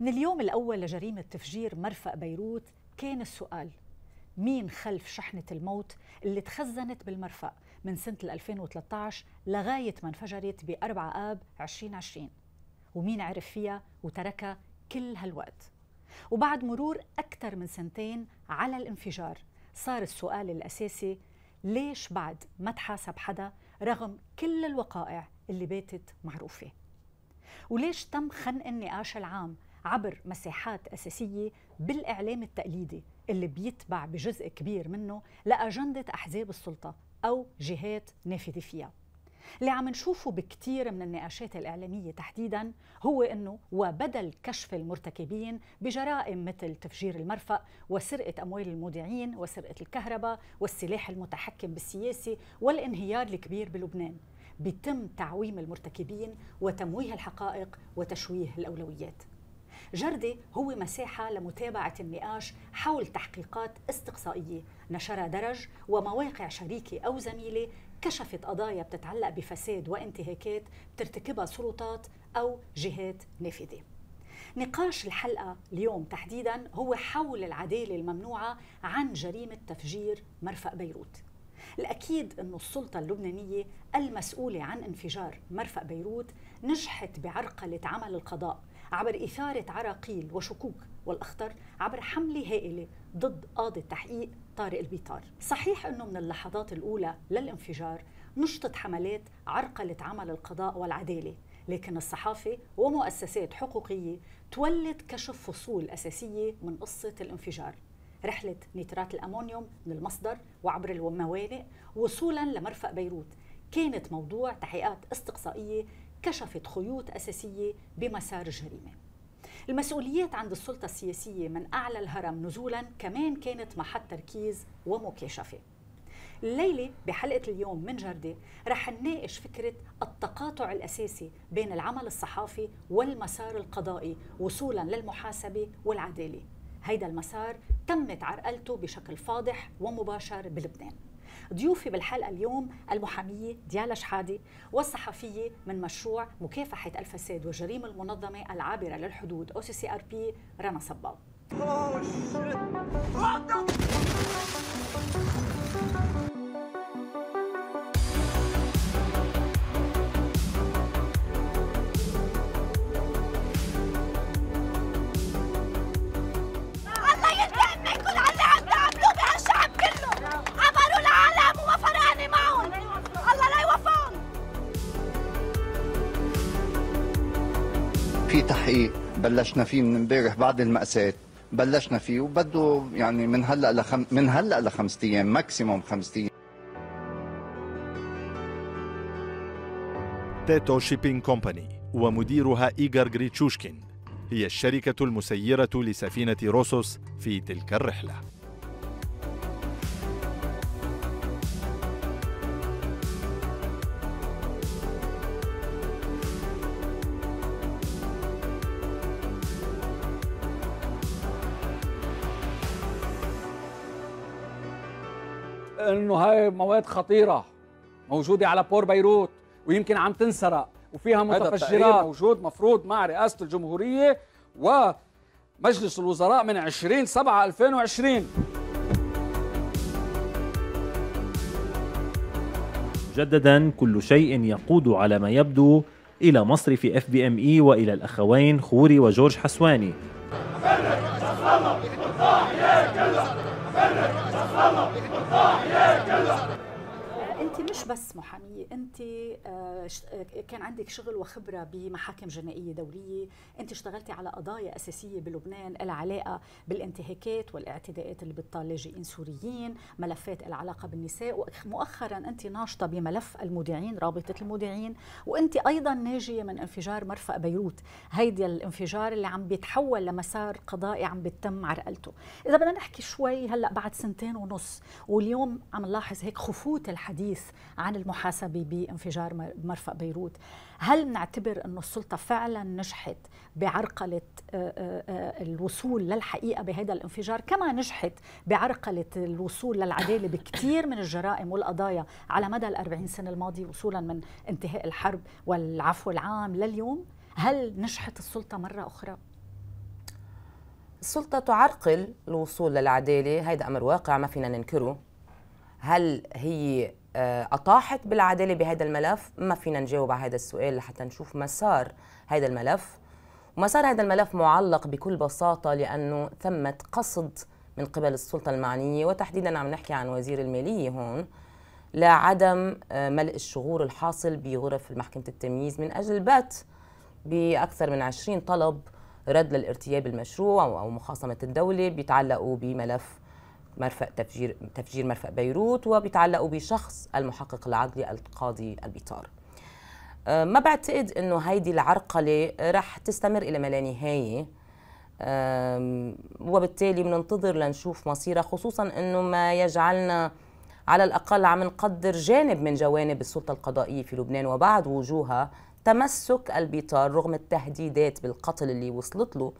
من اليوم الأول لجريمة تفجير مرفأ بيروت كان السؤال مين خلف شحنة الموت اللي تخزنت بالمرفأ من سنة 2013 لغاية ما انفجرت ب 4 آب 2020 ومين عرف فيها وتركها كل هالوقت؟ وبعد مرور أكثر من سنتين على الانفجار صار السؤال الأساسي ليش بعد ما تحاسب حدا رغم كل الوقائع اللي باتت معروفة؟ وليش تم خنق النقاش العام عبر مساحات أساسية بالإعلام التقليدي اللي بيتبع بجزء كبير منه لأجندة أحزاب السلطة أو جهات نافذة فيها. اللي عم نشوفه بكثير من النقاشات الإعلامية تحديدا هو أنه وبدل كشف المرتكبين بجرائم مثل تفجير المرفأ وسرقة أموال المودعين وسرقة الكهرباء والسلاح المتحكم بالسياسة والانهيار الكبير بلبنان بيتم تعويم المرتكبين وتمويه الحقائق وتشويه الأولويات. جردة هو مساحة لمتابعة النقاش حول تحقيقات استقصائية. نشرها درج ومواقع شريكة أو زميلة كشفت قضايا بتتعلق بفساد وانتهاكات بترتكبها سلطات أو جهات نافذة. نقاش الحلقة اليوم تحديدا هو حول العدالة الممنوعة عن جريمة تفجير مرفأ بيروت. الأكيد أن السلطة اللبنانية المسؤولة عن انفجار مرفأ بيروت نجحت بعرقلة عمل القضاء عبر إثارة عراقيل وشكوك والأخطر عبر حملة هائلة ضد قاضي التحقيق طارق البيطار. صحيح أنه من اللحظات الأولى للانفجار نشطت حملات عرقلة عمل القضاء والعدالة لكن الصحافة ومؤسسات حقوقية تولد كشف فصول أساسية من قصة الانفجار. رحلة نيترات الأمونيوم من المصدر وعبر الموانئ وصولا لمرفأ بيروت كانت موضوع تحقيقات استقصائية كشفت خيوط أساسية بمسار الجريمة المسؤوليات عند السلطة السياسية من أعلى الهرم نزولا كمان كانت محط تركيز ومكاشفة. الليلة بحلقة اليوم من جردة رح نناقش فكرة التقاطع الأساسي بين العمل الصحافي والمسار القضائي وصولا للمحاسبة والعدالة. هيدا المسار تمت عرقلته بشكل فاضح ومباشر بلبنان. ضيوفي بالحلقة اليوم المحامية ديالا شحادي والصحفية من مشروع مكافحة الفساد والجريمة المنظمة العابرة للحدود أو سي سي آر بي رنا صباغ في تحقيق. بلشنا فيه من امبارح بعد المأساة. بلشنا فيه وبده يعني من هلأ لخم من هلأ لخمس أيام maximum خمس أيام. تيتو Shipping Company ومديرها إيغار جريتشوشكين هي الشركة المسيرة لسفينة روسوس في تلك الرحلة. انه هاي مواد خطيرة موجودة على بور بيروت ويمكن عم تنسرق وفيها متفجرات. موجود مفروض مع رئاسة الجمهورية ومجلس الوزراء من 20 7 2020 مجددا كل شيء يقود على ما يبدو إلى مصرف FBME وإلى الأخوين خوري وجورج حسواني انت بس محاميه انت آه، آه، كان عندك شغل وخبرة بمحاكم جنائية دوليه انت اشتغلتي على قضايا أساسية بلبنان لها علاقه بالانتهاكات والاعتداءات اللي بتطال لاجئين سوريين ملفات لها علاقه بالنساء ومؤخرا انت ناشطة بملف المودعين رابطة المودعين وانت أيضا ناجية من انفجار مرفأ بيروت. هيدي الانفجار اللي عم بيتحول لمسار قضائي عم بيتم عرقلته إذا بدنا نحكي شوي هلأ بعد سنتين ونص واليوم عم نلاحظ هيك خفوت الحديث عن المحاسبة بانفجار مرفأ بيروت. هل نعتبر أن السلطة فعلا نجحت بعرقلة آه، آه، آه، الوصول للحقيقة بهذا الانفجار؟ كما نجحت بعرقلة الوصول للعدالة بكثير من الجرائم والقضايا على مدى الأربعين سنة الماضية وصولا من انتهاء الحرب والعفو العام لليوم. هل نجحت السلطة مرة أخرى؟ السلطة تعرقل الوصول للعدالة هيدا أمر واقع ما فينا ننكره. هل هي أطاحت بالعدالة بهذا الملف. ما فينا نجاوب على هذا السؤال لحتى نشوف مسار هذا الملف. ومسار هذا الملف معلق بكل بساطة لأنه ثمة قصد من قبل السلطة المعنية وتحديدا عم نحكي عن وزير المالية هون لعدم آه، ملء الشغور الحاصل بغرف محكمة التمييز من أجل بات بأكثر من 20 طلب رد للارتياب المشروع أو مخاصمة الدولة بيتعلقوا بملف مرفأ تفجير تفجير مرفأ بيروت وبيتعلقوا بشخص المحقق العدلي القاضي البيطار. آه، ما بعتقد إنه هيدي العرقلة رح تستمر إلى ما لا نهايه وبالتالي بننتظر لنشوف مصيرها خصوصا إنه ما يجعلنا على الأقل عم نقدر جانب من جوانب السلطة القضائية في لبنان وبعد وجوهها تمسك البيطار رغم التهديدات بالقتل اللي وصلت له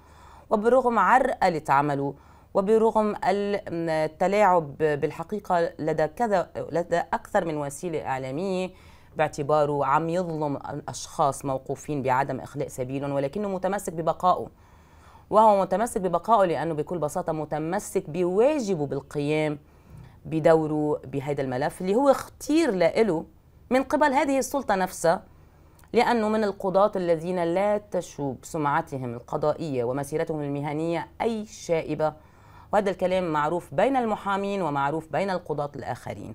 وبرغم عرقلة عمله وبرغم التلاعب بالحقيقة لدى كذا لدى أكثر من وسيلة إعلامية باعتباره عم يظلم الاشخاص موقوفين بعدم إخلاء سبيلهم ولكنه متمسك ببقائه. وهو متمسك ببقائه لأنه بكل بساطة متمسك بواجبه بالقيام بدوره بهذا الملف اللي هو اختير له من قبل هذه السلطة نفسها لأنه من القضاة الذين لا تشوب سمعتهم القضائية ومسيرتهم المهنية أي شائبة وهذا الكلام معروف بين المحامين ومعروف بين القضاة الآخرين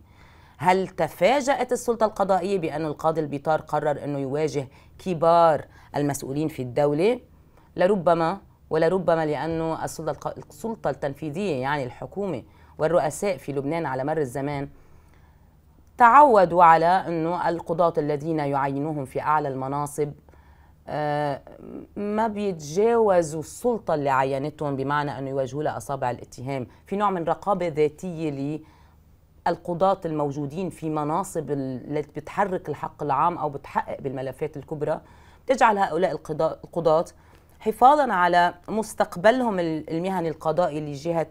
هل تفاجأت السلطة القضائية بأن القاضي البيطار قرر أنه يواجه كبار المسؤولين في الدولة؟ لربما ولربما لأنه السلطة, السلطة التنفيذية يعني الحكومة والرؤساء في لبنان على مر الزمان تعودوا على أنه القضاة الذين يعينوهم في أعلى المناصب ما بيتجاوزوا السلطة اللي عينتهم بمعنى أنه يواجهوا لها أصابع الاتهام. في نوع من رقابة ذاتية للقضاة الموجودين في مناصب التي بتحرك الحق العام أو بتحقق بالملفات الكبرى. تجعل هؤلاء القضاة حفاظا على مستقبلهم المهني القضائي لجهة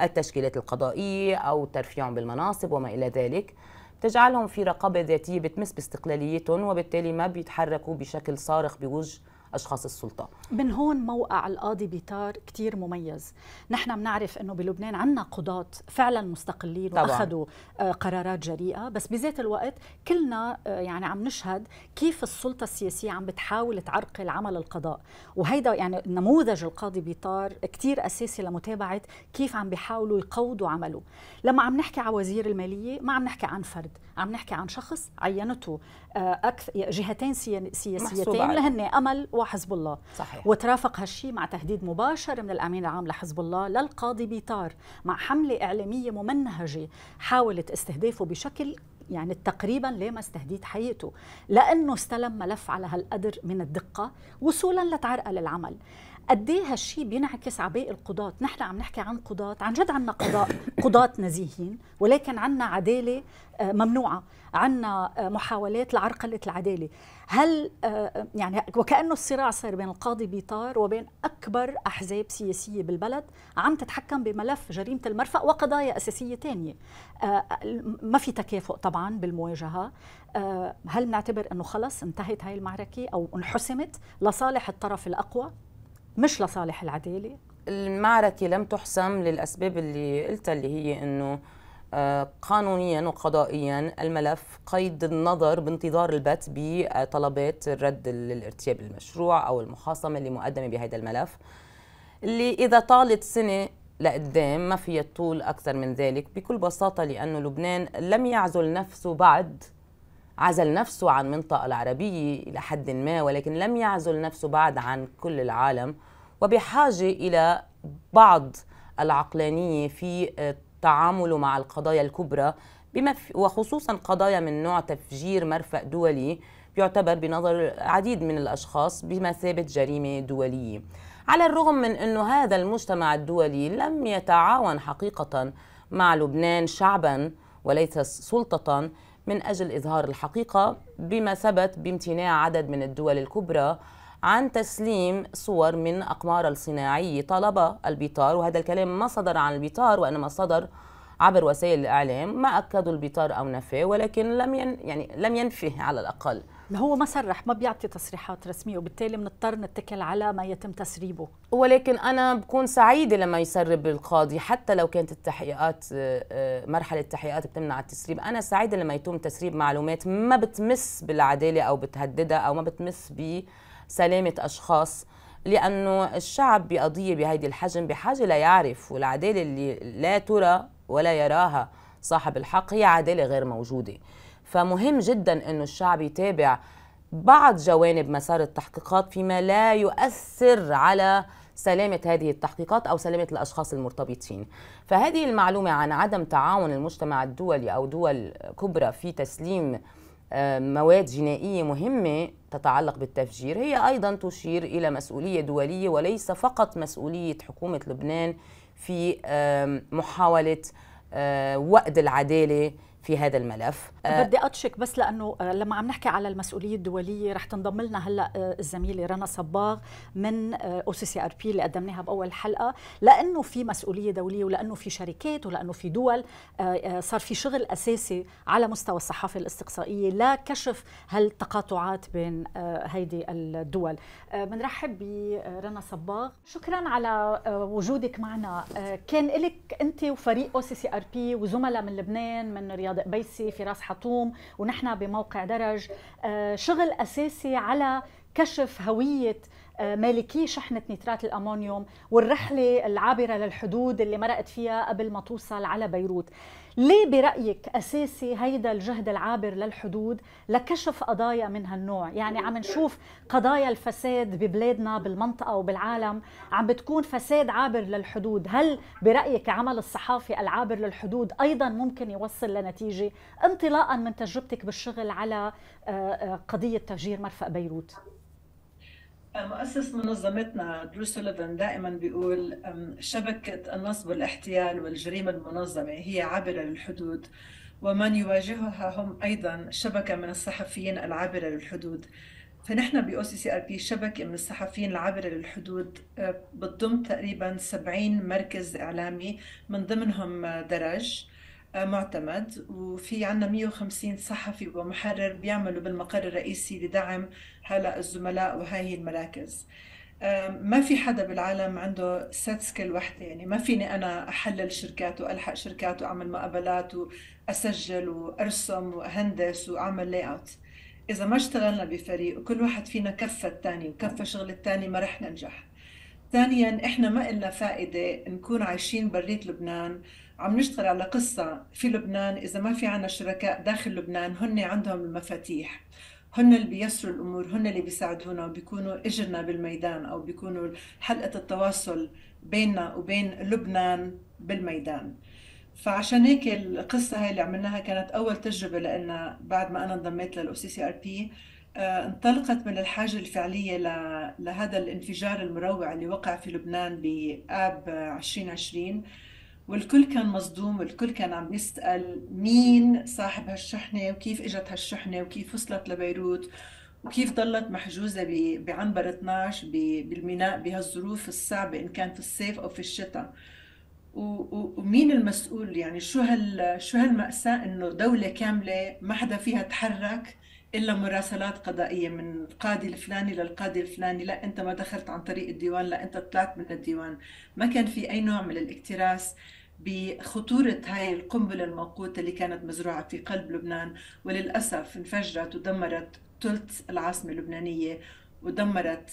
التشكيلات القضائية أو ترفيعهم بالمناصب وما إلى ذلك. تجعلهم في رقابة ذاتية بتمس باستقلاليتهم وبالتالي ما بيتحركوا بشكل صارخ بوجه أشخاص السلطة. من هون موقع القاضي بيطار كثير مميز. نحن بنعرف إنه بلبنان عندنا قضاة فعلا مستقلين طبعا. وأخذوا آه، قرارات جريئة بس بذات الوقت كلنا آه، يعني عم نشهد كيف السلطة السياسية عم بتحاول تعرقل عمل القضاء. وهيدا يعني نموذج القاضي بيطار كثير أساسي لمتابعة كيف عم بيحاولوا يقودوا عمله. لما عم نحكي على وزير المالية ما عم نحكي عن فرد عم نحكي عن شخص عينته آه، أكثر جهتين سياسيتين اللي هن أمل وحزب الله صحيح. وترافق هالشيء مع تهديد مباشر من الأمين العام لحزب الله للقاضي بيطار مع حملة إعلامية ممنهجة حاولت استهدافه بشكل يعني تقريبا لما استهديت حياته لأنه استلم ملف على هالقدر من الدقة وصولا لتعرقل العمل قد إيه هالشيء بينعكس على باقي القضاة، نحن عم نحكي عن قضاة، عن جد عنا قضاء قضاة نزيهين، ولكن عنا عدالة آه، ممنوعة، عنا آه، محاولات لعرقلة العدالة. هل آه، يعني وكأنه الصراع صار بين القاضي بيطار وبين أكبر أحزاب سياسية بالبلد عم تتحكم بملف جريمة المرفأ وقضايا أساسية تانية ما في تكافؤ طبعا بالمواجهة هل نعتبر أنه خلص انتهت هاي المعركة أو انحسمت لصالح الطرف الأقوى؟ مش لصالح العدالة. المعركة لم تحسم للأسباب اللي قلتها اللي هي أنه آه، قانونيا وقضائيا الملف قيد النظر بانتظار البت بطلبات الرد للارتياب المشروع أو المخاصمة اللي مقدمة بهذا الملف اللي إذا طالت سنة لقدام ما فيها طول أكثر من ذلك بكل بساطة لأنه لبنان لم يعزل نفسه بعد عزل نفسه عن المنطقة العربية إلى حد ما ولكن لم يعزل نفسه بعد عن كل العالم. وبحاجة إلى بعض العقلانية في آه، تعامله مع القضايا الكبرى. بما وخصوصا قضايا من نوع تفجير مرفأ دولي يعتبر بنظر عديد من الأشخاص بمثابة جريمة دولية. على الرغم من أنه هذا المجتمع الدولي لم يتعاون حقيقة مع لبنان شعبا وليس سلطة من أجل إظهار الحقيقة بما ثبت بامتناع عدد من الدول الكبرى عن تسليم صور من أقمار الصناعية طلب البيطار وهذا الكلام ما صدر عن البيطار وإنما صدر عبر وسائل الإعلام. ما اكدوا البطار أو نفاه ولكن لم ين يعني لم ينفه على الأقل. هو ما صرح ما بيعطي تصريحات رسمية وبالتالي بنضطر نتكل على ما يتم تسريبه. ولكن أنا بكون سعيدة لما يسرب القاضي حتى لو كانت التحقيقات آه، آه، مرحلة التحقيقات بتمنع التسريب. أنا سعيدة لما يتم تسريب معلومات ما بتمس بالعدالة أو بتهددها أو ما بتمس بسلامه أشخاص لأنه الشعب بقضيه بهيدي الحجم بحاجة ليعرف والعدالة اللي لا ترى ولا يراها صاحب الحق هي عدالة غير موجودة. فمهم جدا إنه الشعب يتابع بعض جوانب مسار التحقيقات فيما لا يؤثر على سلامة هذه التحقيقات أو سلامة الأشخاص المرتبطين. فهذه المعلومة عن عدم تعاون المجتمع الدولي أو دول كبرى في تسليم مواد جنائية مهمة تتعلق بالتفجير. هي أيضا تشير إلى مسؤولية دولية وليس فقط مسؤولية حكومة لبنان في محاولة آه، وأد العدالة في هذا الملف. آه، بدي أ check بس لأنه آه، لما عم نحكي على المسؤولية الدولية رح تنضم لنا هلأ آه، الزميلة رنا صباغ من أو سي سي ار بي اللي قدمناها بأول حلقة. لأنه في مسؤولية دولية ولأنه في شركات ولأنه في دول صار في شغل أساسي على مستوى الصحافة الاستقصائية لكشف هالتقاطعات بين هيدي الدول. بنرحب برنا صباغ. شكرا على وجودك معنا. كان لك أنت وفريق أو سي سي ار بي وزملاء من لبنان من رياض قبيسي فراس حاطوم ونحن بموقع درج آه، شغل أساسي على كشف هوية آه، مالكي شحنة نترات الأمونيوم والرحلة العابرة للحدود اللي مرقت فيها قبل ما توصل على بيروت. ليه برأيك أساسي هيدا الجهد العابر للحدود لكشف قضايا من هالنوع؟ يعني عم نشوف قضايا الفساد ببلادنا بالمنطقة وبالعالم عم بتكون فساد عابر للحدود. هل برأيك عمل الصحافي العابر للحدود أيضا ممكن يوصل لنتيجة انطلاقا من تجربتك بالشغل على آه، آه، قضية تفجير مرفأ بيروت؟ مؤسس منظمتنا درو سوليفان دائما بيقول شبكة النصب والاحتيال والجريمة المنظمة هي عابرة للحدود ومن يواجهها هم أيضا شبكة من الصحفيين العابرة للحدود. فنحن بي أو سي سي ار بي شبكة من الصحفيين العابرة للحدود أه، بتضم تقريبا 70 مركز إعلامي من ضمنهم درج أه، معتمد. وفي عنا 150 صحفي ومحرر بيعملوا بالمقر الرئيسي لدعم هلا الزملاء وهي المراكز. ما في حدا بالعالم عنده set skill وحدة. يعني ما فيني أنا أحلل شركات وألحق شركات وأعمل مقابلات وأسجل وأرسم وأهندس وأعمل layout إذا ما اشتغلنا بفريق وكل واحد فينا كفة الثاني وكفة شغل الثاني ما رح ننجح. ثانيا إحنا ما إلنا فائدة نكون عايشين برات لبنان. عم نشتغل على قصة في لبنان. إذا ما في عنا شركاء داخل لبنان هن عندهم المفاتيح. هن اللي بيسروا الأمور هن اللي بيساعدونا وبيكونوا إجرنا بالميدان أو بيكونوا حلقة التواصل بيننا وبين لبنان بالميدان. فعشان هيك القصة هاي اللي عملناها كانت أول تجربة لنا بعد ما أنا انضميت لل OCCRP انطلقت من الحاجة الفعلية لهذا الانفجار المروع اللي وقع في لبنان بآب 2020 والكل كان مصدوم والكل كان عم يسأل مين صاحب هالشحنة وكيف إجت هالشحنة وكيف وصلت لبيروت وكيف ضلت محجوزة بعنبر 12 بالميناء بهالظروف الصعبة إن كان في الصيف أو في الشتاء. ومين المسؤول؟ يعني شو هال شو هالمأساة إنه دولة كاملة ما حدا فيها تحرك إلا مراسلات قضائية من القاضي الفلاني للقاضي الفلاني لا أنت ما دخلت عن طريق الديوان لا أنت طلعت من الديوان. ما كان في أي نوع من الاكتراث بخطورة هاي القنبلة الموقوتة اللي كانت مزروعة في قلب لبنان. وللأسف انفجرت ودمرت ثلث العاصمة اللبنانية ودمرت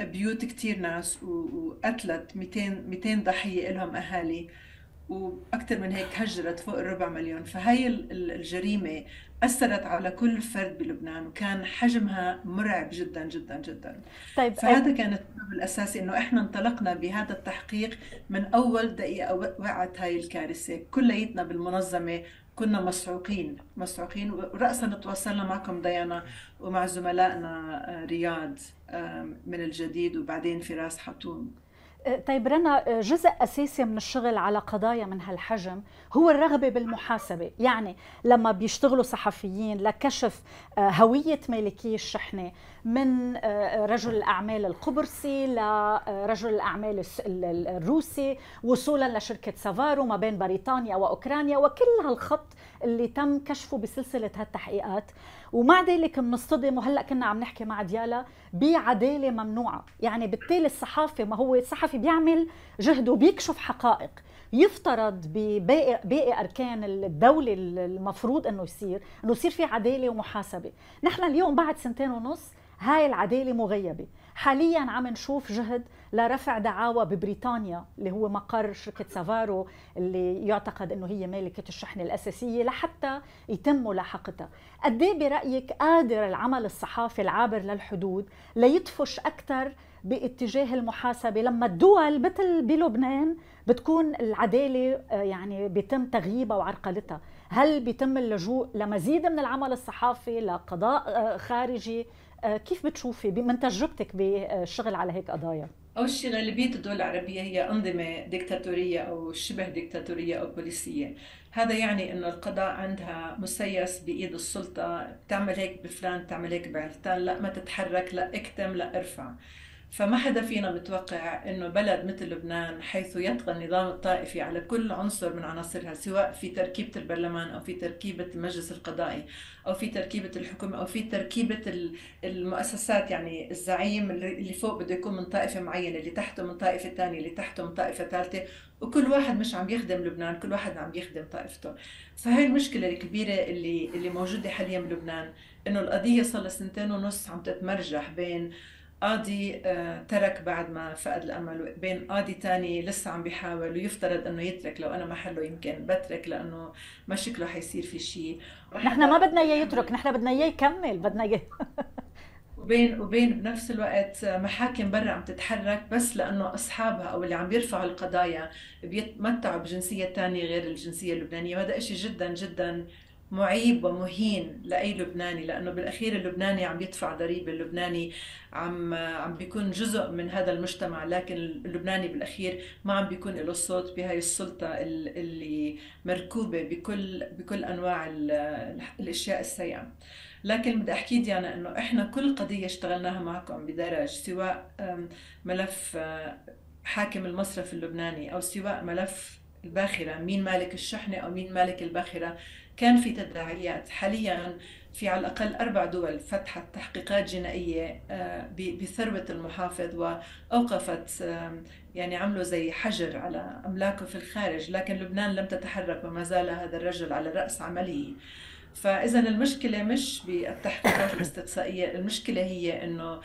بيوت كتير ناس وقتلت 200 200 ضحية لهم أهالي. وأكثر من هيك هجرت فوق الربع مليون. فهي الجريمة أثرت على كل فرد بلبنان وكان حجمها مرعب جدا جدا جدا. طيب فهذا كان السبب الأساسي إنه إحنا انطلقنا بهذا التحقيق من أول دقيقة وقعت هاي الكارثة. كليتنا بالمنظمة كنا مسعوقين مسعوقين ورأسا تواصلنا معكم ديانا ومع زملائنا آه، رياض من الجديد وبعدين فراس حتوم طيب رنا جزء أساسي من الشغل على قضايا من هالحجم هو الرغبة بالمحاسبة، يعني لما بيشتغلوا صحفيين لكشف آه، هوية مالكي الشحنة من آه، رجل الأعمال القبرصي لرجل الأعمال الروسي وصولا لشركة سافارو ما بين بريطانيا وأوكرانيا وكل هالخط اللي تم كشفه بسلسلة هالتحقيقات. ومع ذلك بنصطدم وهلأ كنا عم نحكي مع ديالا بعدالة ممنوعة. يعني بالتالي الصحافة ما هو الصحفي بيعمل جهده بيكشف حقائق يفترض بباقي باقي أركان الدولة المفروض إنه يصير إنه يصير في عدالة ومحاسبة. نحن اليوم بعد سنتين ونص هاي العدالة مغيبة. حاليا عم نشوف جهد لرفع دعاوى ببريطانيا اللي هو مقر شركة سافارو اللي يعتقد إنه هي مالكة الشحنة الأساسية لحتى يتم ملاحقتها. قد إيه برأيك قادر العمل الصحافي العابر للحدود ليدفش أكثر باتجاه المحاسبة لما الدول مثل بلبنان بتكون العدالة آه، يعني بيتم تغييبها وعرقلتها؟ هل بيتم اللجوء لمزيد من العمل الصحافي لقضاء آه، خارجي؟ آه، كيف بتشوفي؟ من تجربتك بالشغل على هيك قضايا؟ أول شيء غالبية الدول العربية هي أنظمة ديكتاتورية أو شبه ديكتاتورية أو بوليسية. هذا يعني أنه القضاء عندها مسيس بإيد السلطة بتعمل هيك بفلان بتعمل هيك بعلتان لا ما تتحرك لا اكتم لا ارفع. فما حدا فينا متوقع إنه بلد مثل لبنان حيث يطغى النظام الطائفي على كل عنصر من عناصرها سواء في تركيبة البرلمان أو في تركيبة المجلس القضائي أو في تركيبة الحكومة أو في تركيبة المؤسسات يعني الزعيم اللي فوق بده يكون من طائفة معينة اللي تحته من طائفة ثانية اللي تحته من طائفة ثالثه وكل واحد مش عم يخدم لبنان كل واحد عم يخدم طائفته. فهي المشكلة الكبيرة اللي اللي موجودة حاليا بلبنان إنه القضية صار لها سنتين ونص عم تتمرجح بين قاضي آه، ترك بعد ما فقد الأمل بين قاضي تاني لسه عم بيحاول ويفترض إنه يترك لو أنا محله يمكن بترك لأنه ما شكله حيصير في شيء نحن ما بدنا إياه يترك نحن بدنا إياه يكمل بدنا إياه. وبين وبين بنفس الوقت محاكم برا عم تتحرك بس لأنه أصحابها أو اللي عم بيرفعوا القضايا بيتمتعوا بجنسية ثانية غير الجنسية اللبنانية وهذا شيء جدا جدا معيب ومهين لأي لبناني لأنه بالأخير اللبناني عم يدفع ضريبة اللبناني عم عم بيكون جزء من هذا المجتمع لكن اللبناني بالأخير ما عم بيكون له صوت بهاي السلطة اللي مركوبة بكل بكل أنواع الأشياء السيئة. لكن بدي أحكي ديانا إنه إحنا كل قضية اشتغلناها معكم بدرج سواء ملف حاكم المصرف اللبناني أو سواء ملف الباخرة مين مالك الشحنة أو مين مالك الباخرة. كان في تداعيات حاليا في على الأقل أربع دول فتحت تحقيقات جنائية آه، بثروة المحافظ وأوقفت يعني عملوا زي حجر على أملاكه في الخارج لكن لبنان لم تتحرك وما زال هذا الرجل على رأس عمله. فإذا المشكلة مش بالتحقيقات الاستقصائية المشكلة هي أنه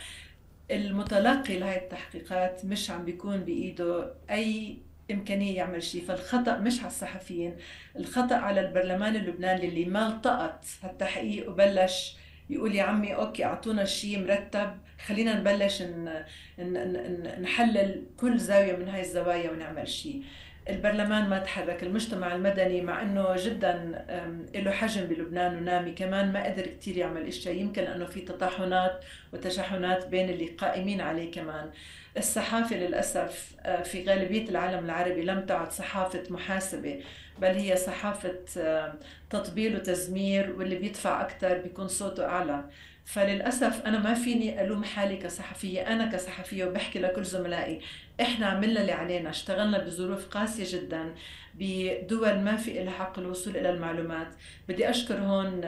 المتلقي لهي التحقيقات مش عم بيكون بإيده أي إمكانية يعمل شيء فالخطأ مش على الصحفيين الخطأ على البرلمان اللبناني اللي ما التقط. هالتحقيق وبلش يقول يا عمي أوكي أعطونا شيء مرتب خلينا نبلش نحلل كل زاوية من هاي الزوايا ونعمل شيء. البرلمان ما تحرك المجتمع المدني مع إنه جدا له حجم بلبنان ونامي. كمان ما قدر كثير يعمل إشياء. يمكن انه في تطاحنات وتشحنات بين اللي قائمين عليه كمان. الصحافة للأسف آه، في غالبية العالم العربي لم تعد صحافة محاسبة بل هي صحافة تطبيل وتزمير واللي بيدفع أكثر بيكون صوته أعلى. فللأسف أنا ما فيني ألوم حالي كصحفية أنا كصحفية وبحكي لكل زملائي إحنا عملنا اللي علينا اشتغلنا بظروف قاسية جدا. بدول ما في لها حق الوصول إلى المعلومات. بدي أشكر هون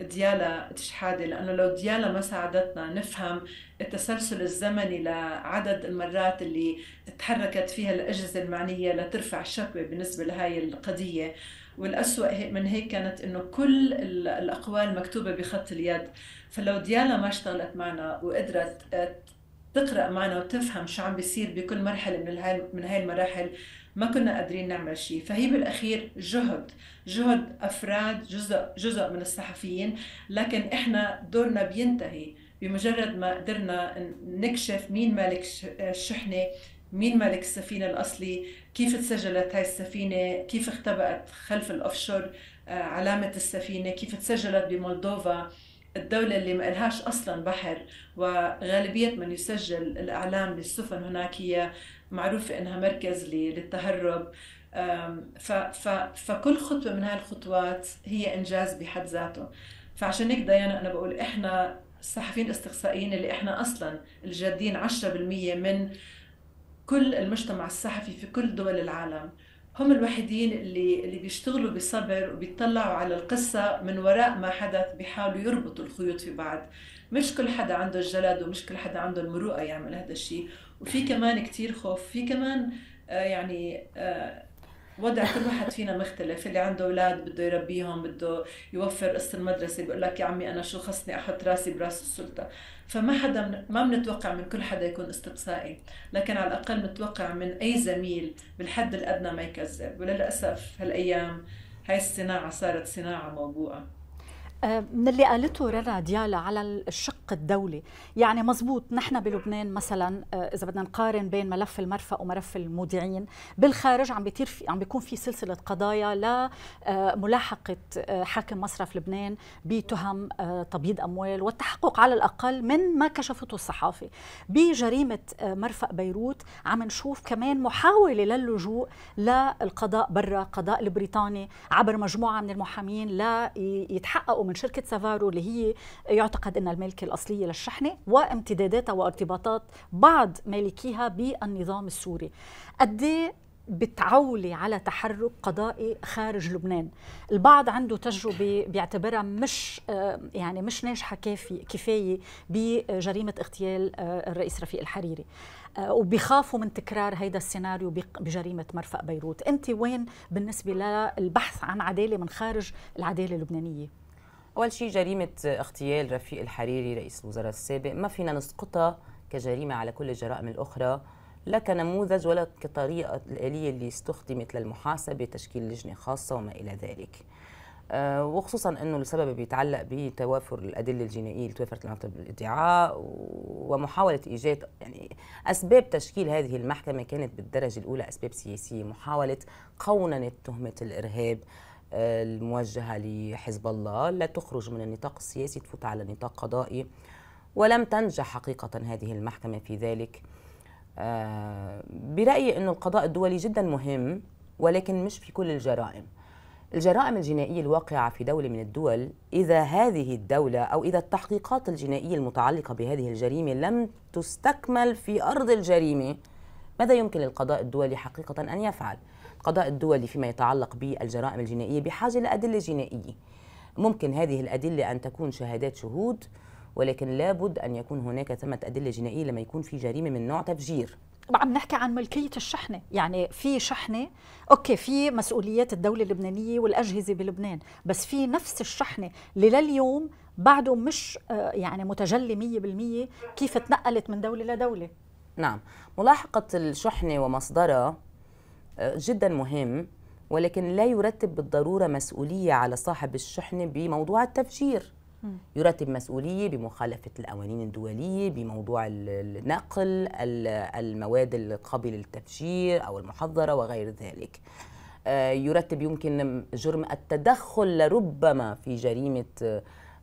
ديالا تشحادة لأنه لو ديالا ما ساعدتنا نفهم التسلسل الزمني لعدد المرات اللي تحركت فيها الأجهزة المعنية لترفع شكوى بالنسبة لهي القضية. والأسوأ من هيك كانت إنه كل الأقوال مكتوبة بخط اليد. فلو ديالا ما اشتغلت معنا وقدرت تقرأ معنا وتفهم شو عم بيصير بكل مرحلة من هاي المراحل ما كنا قادرين نعمل شيء فهي بالأخير جهد جهد أفراد جزء جزء من الصحفيين لكن إحنا دورنا بينتهي. بمجرد ما قدرنا نكشف مين مالك الشحنة مين مالك السفينة الأصلي كيف تسجلت هاي السفينة كيف اختبأت خلف الأوفشور آه، علامة السفينة كيف تسجلت بمولدوفا. الدولة اللي ما إلهاش أصلا بحر وغالبية من يسجل الأعلام للسفن هناك هي معروفة إنها مركز للتهرب. فكل خطوة من هاي الخطوات هي إنجاز بحد ذاته. فعشان هيك ديانا أنا بقول إحنا الصحفيين الأستقصائيين اللي إحنا أصلا الجادين 10% من كل المجتمع الصحفي في كل دول العالم هم الوحيدين اللي اللي بيشتغلوا بصبر وبيطلعوا على القصة من وراء ما حدث بيحاولوا يربطوا الخيوط في بعض. مش كل حدا عنده الجلد ومش كل حدا عنده المروءة يعمل هذا الشيء. وفي كمان كتير خوف. في كمان آه يعني آه وضع كل واحد فينا مختلف. اللي عنده أولاد بده يربيهم بده يوفر قسط المدرسة بيقول لك يا عمي أنا شو خصني أحط راسي براس السلطة. فما حدا من ما بنتوقع من كل حدا يكون استقصائي. لكن على الأقل بنتوقع من أي زميل بالحد الأدنى ما يكذب. وللأسف هالأيام هاي الصناعة صارت صناعة موبوءة. من اللي قالته رنا ديالا على الشق الدولي. يعني مزبوط نحن بلبنان مثلا آه، إذا بدنا نقارن بين ملف المرفأ وملف المودعين بالخارج عم بيطير في عم بيكون في سلسلة قضايا لملاحقه آه، حاكم مصرف لبنان بتهم تبييض أموال والتحقق على الأقل من ما كشفته الصحافه بجريمة مرفأ بيروت عم نشوف كمان محاولة للجوء للقضاء برا القضاء البريطاني عبر مجموعة من المحامين لا يتحققوا من شركة سافارو اللي هي يعتقد أنها المالكة الأصلية للشحنة وامتداداتها وارتباطات بعض مالكيها بالنظام السوري. قد إيه بتعولي على تحرك قضائي خارج لبنان. البعض عنده تجربة بيعتبرها مش آه، يعني مش ناجحة كافي كفاية بجريمة اغتيال آه، الرئيس رفيق الحريري. آه، وبيخافوا من تكرار هيدا السيناريو بجريمة مرفأ بيروت. أنت وين بالنسبة للبحث عن عدالة من خارج العدالة اللبنانية؟ أول شيء جريمة اغتيال رفيق الحريري رئيس الوزراء السابق ما فينا نسقطها كجريمة على كل الجرائم الأخرى لا كنموذج ولا كطريقة الآلية اللي استخدمت للمحاسبة تشكيل لجنة خاصة وما إلى ذلك. أه وخصوصا إنه السبب بيتعلق بتوافر الأدلة الجنائية اللي توفرت لمكتب الإدعاء ومحاولة إيجاد يعني أسباب تشكيل هذه المحكمة كانت بالدرجة الأولى أسباب سياسية محاولة قوننه تهمة الإرهاب. الموجهة لحزب الله لا تخرج من النطاق السياسي تفوت على نطاق قضائي ولم تنجح حقيقة هذه المحكمة في ذلك آه، برأيي أن القضاء الدولي جدا مهم ولكن مش في كل الجرائم الجرائم الجنائية الواقعة في دولة من الدول إذا هذه الدولة أو إذا التحقيقات الجنائية المتعلقة بهذه الجريمة لم تستكمل في أرض الجريمة ماذا يمكن للقضاء الدولي حقيقة أن يفعل؟ القضاء الدولي فيما يتعلق بالجرائم الجنائية بحاجة لأدلة جنائية. ممكن هذه الأدلة أن تكون شهادات شهود ولكن لابد أن يكون هناك ثمة أدلة جنائية لما يكون في جريمة من نوع تفجير. عم نحكي عن ملكية الشحنة. يعني في شحنة أوكي في مسؤوليات الدولة اللبنانية والأجهزة بلبنان بس في نفس الشحنة اللي لليوم بعده مش آه، يعني متجلي مية بالمية كيف تنقلت من دولة لدولة. نعم. ملاحقة الشحنة ومصدرها جدا مهم ولكن لا يرتب بالضرورة مسؤولية على صاحب الشحنة بموضوع التفجير. يرتب مسؤولية بمخالفة القوانين الدولية بموضوع النقل المواد القابلة للتفجير أو المحظرة وغير ذلك. آه، يرتب يمكن جرم التدخل لربما في جريمة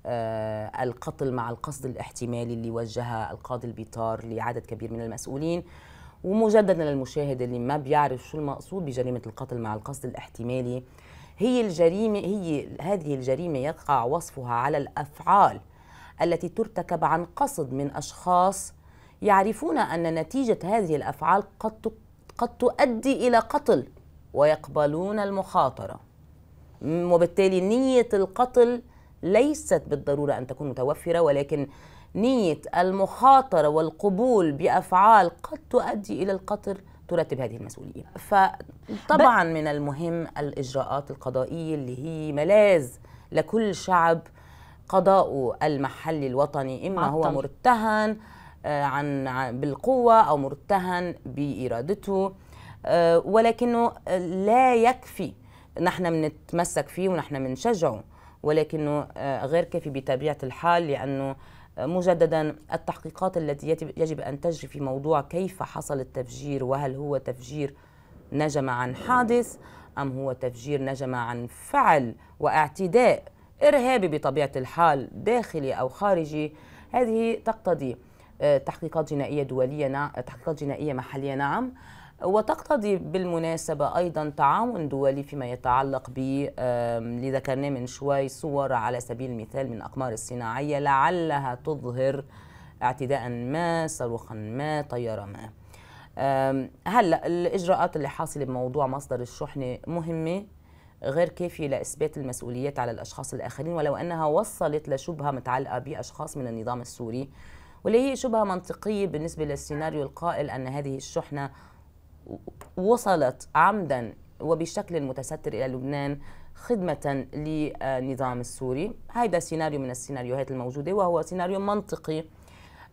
آه، القتل مع القصد الاحتمالي اللي وجهها القاضي البيطار لعدد كبير من المسؤولين. ومجددا للمشاهد اللي ما بيعرف شو المقصود بجريمة القتل مع القصد الاحتمالي هي الجريمة هي هذه الجريمة يقع وصفها على الأفعال التي ترتكب عن قصد من أشخاص يعرفون أن نتيجة هذه الأفعال قد قد تؤدي إلى قتل ويقبلون المخاطرة. وبالتالي نية القتل ليست بالضرورة أن تكون متوفرة ولكن نية المخاطرة والقبول بأفعال قد تؤدي إلى القتل ترتب هذه المسؤولية. فطبعا من المهم الإجراءات القضائية اللي هي ملاذ لكل شعب قضاء المحلي الوطني إما هو مرتهن آه، عن بالقوة أو مرتهن بإرادته آه، ولكنه لا يكفي. نحن بنتمسك فيه ونحن بنشجعه ولكنه آه، غير كافي بطبيعة الحال لأنه مجددا التحقيقات التي يجب أن تجري في موضوع كيف حصل التفجير وهل هو تفجير نجم عن حادث أم هو تفجير نجم عن فعل واعتداء. إرهابي بطبيعة الحال داخلي أو خارجي. هذه تقتضي آه، تحقيقات جنائية دولية تحقيقات جنائية محلية. نعم. وتقتضي بالمناسبة أيضا تعاون دولي فيما يتعلق ب اللي ذكرناه من شوي صور على سبيل المثال من أقمار الصناعية لعلها تظهر اعتداء ما صاروخا ما طيارة ما. هلا الإجراءات اللي حاصلة بموضوع مصدر الشحنة مهمة؟ غير كافية لإثبات المسؤوليات على الأشخاص الآخرين ولو أنها وصلت لشبهة متعلقة بأشخاص من النظام السوري واللي هي شبهة منطقية بالنسبة للسيناريو القائل أن هذه الشحنة وصلت عمدا وبشكل متستر إلى لبنان خدمة للنظام السوري. هذا سيناريو من السيناريوهات الموجودة وهو سيناريو منطقي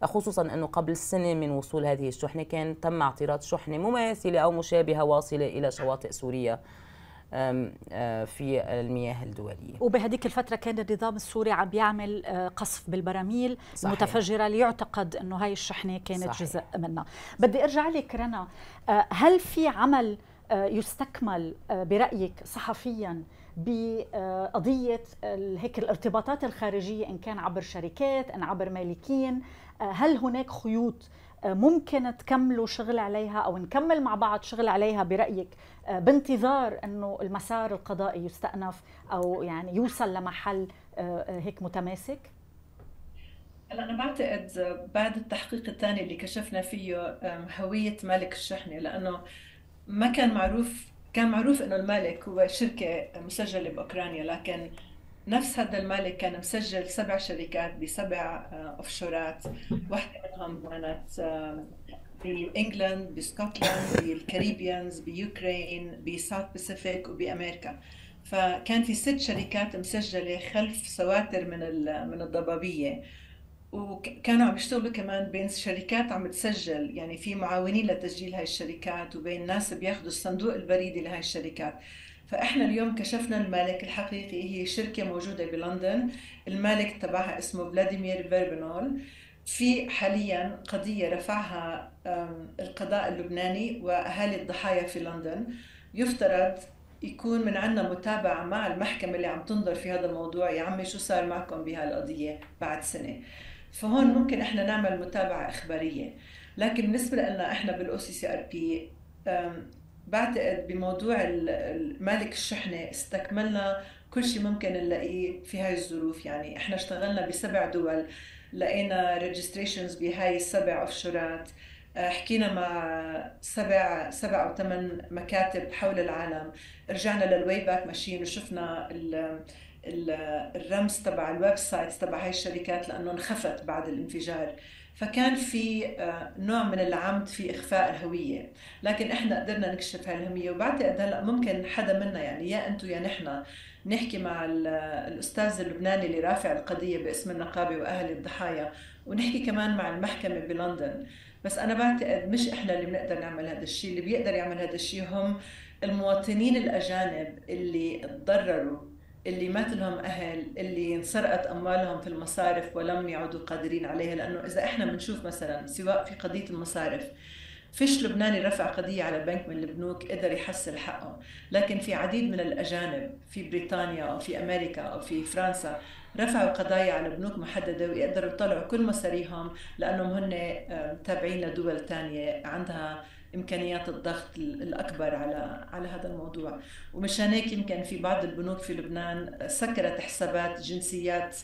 خصوصا أنه قبل سنة من وصول هذه الشحنة كان تم اعتراض شحنة مماثلة أو مشابهة واصلة إلى شواطئ سوريا في المياه الدولية وبهذيك الفترة كان النظام السوري عم بيعمل قصف بالبراميل صحيح. المتفجرة ليعتقد أنه هاي الشحنة كانت صحيح. جزء منها بدي أرجع لك رنا هل في عمل يستكمل برأيك صحفيا بقضية هيك الارتباطات الخارجية إن كان عبر شركات إن عبر مالكين هل هناك خيوط ممكن تكملوا شغل عليها أو نكمل مع بعض شغل عليها برأيك آه، بانتظار أنه المسار القضائي يستأنف أو يعني يوصل لمحل آه، آه، هيك متماسك؟ هلا أنا بعتقد بعد التحقيق الثاني اللي كشفنا فيه هوية مالك الشحنة لأنه ما كان معروف كان معروف إنه المالك هو شركة مسجلة بأوكرانيا لكن نفس هذا المالك كان مسجل سبع شركات بسبع offshore ات واحدة منهم كانت ب England ب Scotland بال Caribbeans بيوكرين ب South Pacific وبأمريكا. فكان في ست شركات مسجلة خلف سواتر من من الضبابية. وكانوا عم يشتغلوا كمان بين شركات عم تسجل. يعني في معاونين لتسجيل هاي الشركات وبين ناس بياخذوا الصندوق البريدي لهاي الشركات. فإحنا اليوم كشفنا المالك الحقيقي هي شركة موجودة بلندن. المالك تبعها اسمه فلاديمير فيربنول. في حاليا قضية رفعها القضاء اللبناني وأهالي الضحايا في لندن. يفترض يكون من عندنا متابعة مع المحكمة اللي عم تنظر في هذا الموضوع. يا عمي شو صار معكم بهالقضية بعد سنة؟ فهون ممكن إحنا نعمل متابعة إخبارية. لكن بالنسبة لنا إحنا بال OCCRP بعتقد بموضوع مالك الشحنة استكملنا كل شيء ممكن نلاقيه في هاي الظروف. يعني إحنا اشتغلنا بسبع دول. لقينا registrations بهاي السبع offshore ات آه، حكينا مع سبع سبع أو ثمان مكاتب حول العالم. رجعنا لل Wayback Machine وشفنا ال الرمز تبع ال websites تبع هاي الشركات لأنه انخفت بعد الانفجار. فكان في آه، نوع من العمد في إخفاء الهوية. لكن إحنا قدرنا نكشف هاي الهوية وبعتقد هلأ ممكن حدا منا يعني يا أنتم يا نحن نحكي مع الأستاذ اللبناني اللي رافع القضية باسم النقابة وأهل الضحايا ونحكي كمان مع المحكمة بلندن. بس أنا بعتقد مش إحنا اللي بنقدر نعمل هذا الشيء اللي بيقدر يعمل هذا الشيء هم المواطنين الأجانب اللي تضرروا. اللي مات لهم أهل اللي انسرقت أموالهم في المصارف ولم يعودوا قادرين عليها لأنه إذا إحنا بنشوف مثلا سواء في قضية المصارف فيش لبناني رفع قضية على بنك من البنوك قدر يحصل حقه لكن في عديد من الأجانب في بريطانيا أو في أمريكا أو في فرنسا رفعوا قضايا على بنوك محددة ويقدروا يطلعوا كل مصاريهم لأنهم هن تابعين لدول تانية عندها إمكانيات الضغط الأكبر على على هذا الموضوع. ومشان هيك يمكن في بعض البنوك في لبنان سكرت حسابات جنسيات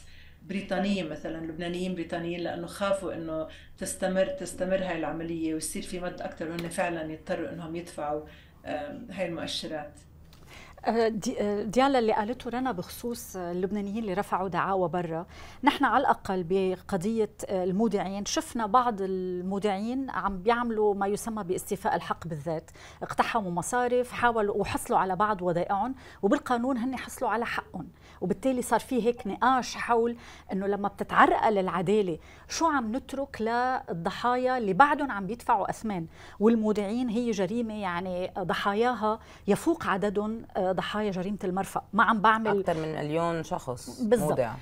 بريطانية مثلا لبنانيين بريطانيين لأنه خافوا إنه تستمر تستمر هاي العملية ويصير في مد أكثر وهن فعلا يضطروا إنهم يدفعوا هاي المؤشرات. ديالا اللي قالته رنا بخصوص اللبنانيين اللي رفعوا دعاوى برا نحن على الأقل بقضية المودعين شفنا بعض المودعين عم بيعملوا ما يسمى باستيفاء الحق بالذات. اقتحموا مصارف حاولوا وحصلوا على بعض ودائعهم وبالقانون هن حصلوا على حقهم. وبالتالي صار في هيك نقاش حول إنه لما بتتعرقل العدالة شو عم نترك للضحايا اللي بعدهم عم بيدفعوا اثمان والمودعين هي جريمة يعني ضحاياها يفوق عددهم آه، ضحايا جريمة المرفأ. ما عم بعمل أكثر من مليون شخص. بالزبط. مودع